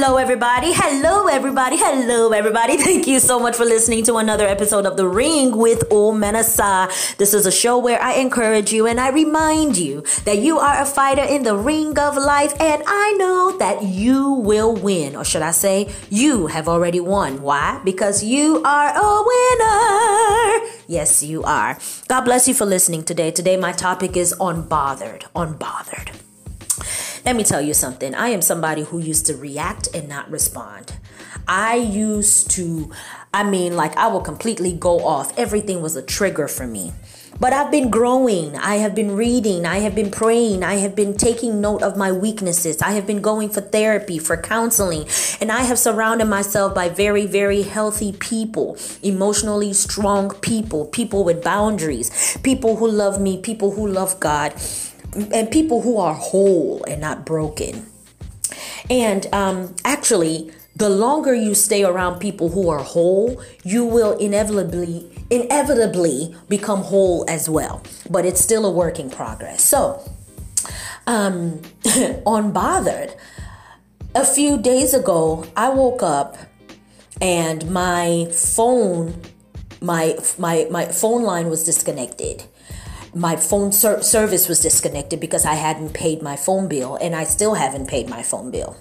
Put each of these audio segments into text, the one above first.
Hello, everybody. Hello, everybody. Hello, everybody. Thank you so much for listening to another episode of The Ring with Omenesa. This is a show where I encourage you and I remind you that you are a fighter in the ring of life, and I know that you will win. Or should I say, you have already won. Why? Because you are a winner. Yes, you are. God bless you for listening today. Today, my topic is unbothered. Unbothered. Let me tell you something. I am somebody who used to react and not respond. I used to, I mean, like, I will completely go off. Everything was a trigger for me. But I've been growing. I have been reading. I have been praying. I have been taking note of my weaknesses. I have been going for therapy, for counseling. And I have surrounded myself by very, very healthy people, emotionally strong people, people with boundaries, people who love me, people who love God and people who are whole and not broken. And um, actually, the longer you stay around people who are whole, you will inevitably inevitably become whole as well. But it's still a work in progress. So, um, unbothered. A few days ago, I woke up and my phone, my my my phone line was disconnected my phone ser- service was disconnected because I hadn't paid my phone bill, and I still haven't paid my phone bill.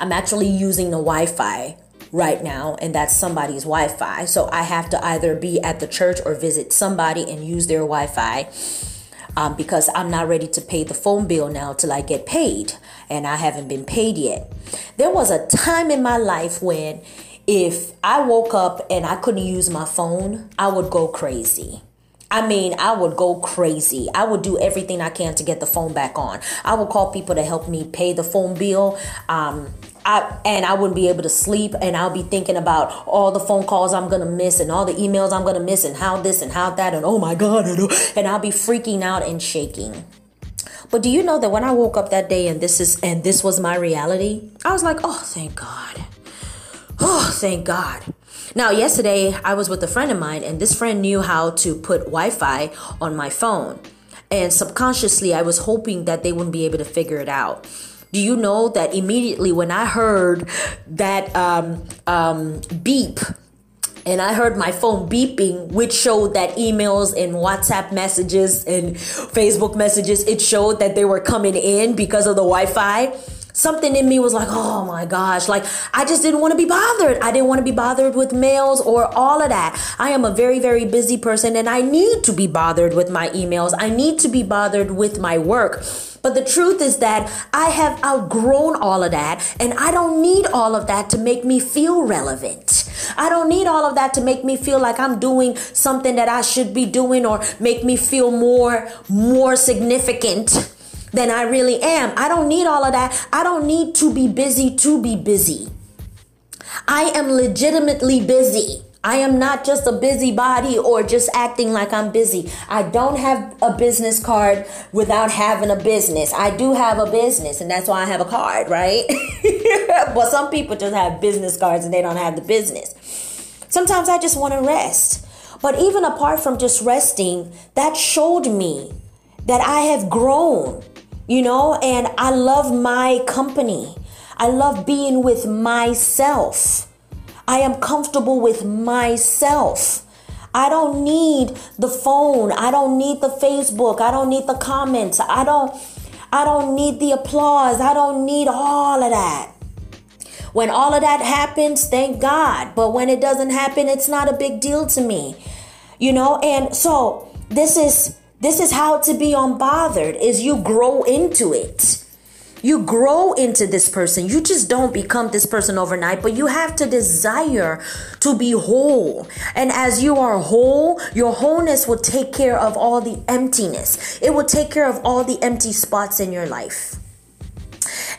I'm actually using the Wi Fi right now, and that's somebody's Wi Fi. So I have to either be at the church or visit somebody and use their Wi Fi. Um, because I'm not ready to pay the phone bill now till I get paid, and I haven't been paid yet. There was a time in my life when if I woke up and I couldn't use my phone, I would go crazy. I mean, I would go crazy. I would do everything I can to get the phone back on. I would call people to help me pay the phone bill. Um, I, and I wouldn't be able to sleep, and I'll be thinking about all the phone calls I'm gonna miss, and all the emails I'm gonna miss, and how this and how that, and oh my god, and I'll be freaking out and shaking. But do you know that when I woke up that day and this is and this was my reality, I was like, oh, thank God. Oh, thank God. Now, yesterday I was with a friend of mine, and this friend knew how to put Wi Fi on my phone. And subconsciously, I was hoping that they wouldn't be able to figure it out. Do you know that immediately when I heard that um, um, beep, and I heard my phone beeping, which showed that emails and WhatsApp messages and Facebook messages, it showed that they were coming in because of the Wi Fi something in me was like, oh my gosh, like I just didn't want to be bothered. I didn't want to be bothered with mails or all of that. I am a very, very busy person and I need to be bothered with my emails. I need to be bothered with my work. But the truth is that I have outgrown all of that and I don't need all of that to make me feel relevant. I don't need all of that to make me feel like I'm doing something that I should be doing or make me feel more more significant than I really am. I don't need all of that. I don't need to be busy to be busy. I am legitimately busy. I am not just a busybody or just acting like I'm busy. I don't have a business card without having a business. I do have a business, and that's why I have a card, right? but some people just have business cards and they don't have the business. Sometimes I just want to rest. But even apart from just resting, that showed me that I have grown you know, and I love my company. I love being with myself. I am comfortable with myself. I don't need the phone. I don't need the Facebook. I don't need the comments. I don't I don't need the applause. I don't need all of that. When all of that happens, thank God. But when it doesn't happen, it's not a big deal to me. You know, and so this is this is how to be unbothered is you grow into it. You grow into this person. You just don't become this person overnight, but you have to desire to be whole. And as you are whole, your wholeness will take care of all the emptiness. It will take care of all the empty spots in your life.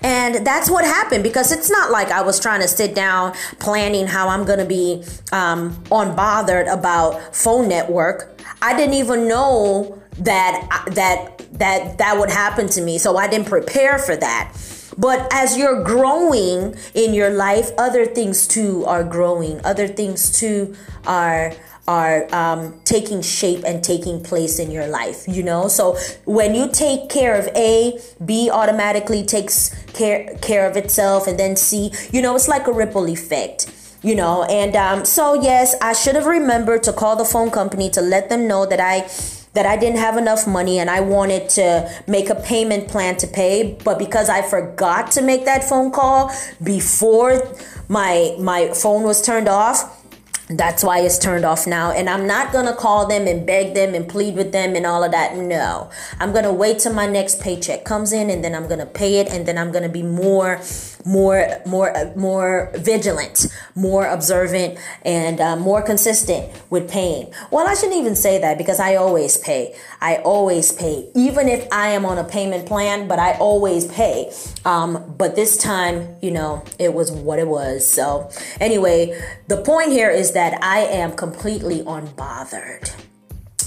And that's what happened because it's not like I was trying to sit down planning how I'm going to be um, unbothered about phone network. I didn't even know that that that that would happen to me so i didn't prepare for that. But as you're growing in your life other things too are growing. Other things too are are um, taking shape and taking place in your life you know? So when you take care of a b automatically takes care care of itself and then c you know it's like a ripple effect you know and um, so yes i should have remembered to call the phone company to let them know that i that I didn't have enough money and I wanted to make a payment plan to pay, but because I forgot to make that phone call before my my phone was turned off, that's why it's turned off now. And I'm not going to call them and beg them and plead with them and all of that. No. I'm going to wait till my next paycheck comes in and then I'm going to pay it and then I'm going to be more more more more vigilant, more observant and uh, more consistent with paying. Well, I shouldn't even say that because I always pay. I always pay even if I am on a payment plan, but I always pay. Um, but this time, you know, it was what it was. So, anyway, the point here is that I am completely unbothered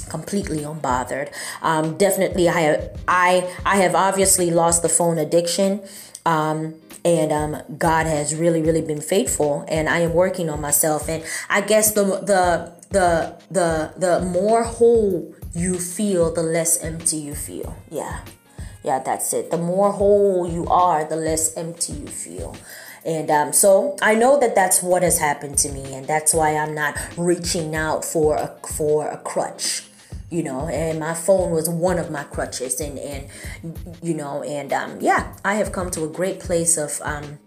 completely unbothered. Um, definitely, I have, I I have obviously lost the phone addiction, um, and um, God has really really been faithful, and I am working on myself. And I guess the the the the the more whole you feel, the less empty you feel. Yeah, yeah, that's it. The more whole you are, the less empty you feel. And um, so I know that that's what has happened to me, and that's why I'm not reaching out for a, for a crutch you know and my phone was one of my crutches and and you know and um yeah i have come to a great place of um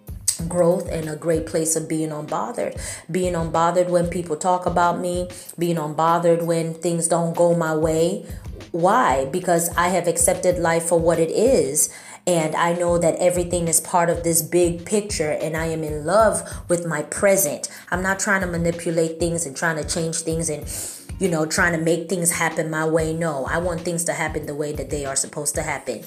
growth and a great place of being unbothered. Being unbothered when people talk about me being unbothered when things don't go my way. Why? Because i have accepted life for what it is and I know that everything is part of this big picture, and I am in love with my present. I'm not trying to manipulate things and trying to change things and you know, trying to make things happen my way. No, I want things to happen the way that they are supposed to happen.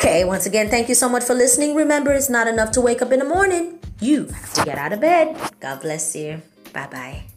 Okay, once again, thank you so much for listening. Remember, it's not enough to wake up in the morning. You have to get out of bed. God bless you. Bye bye.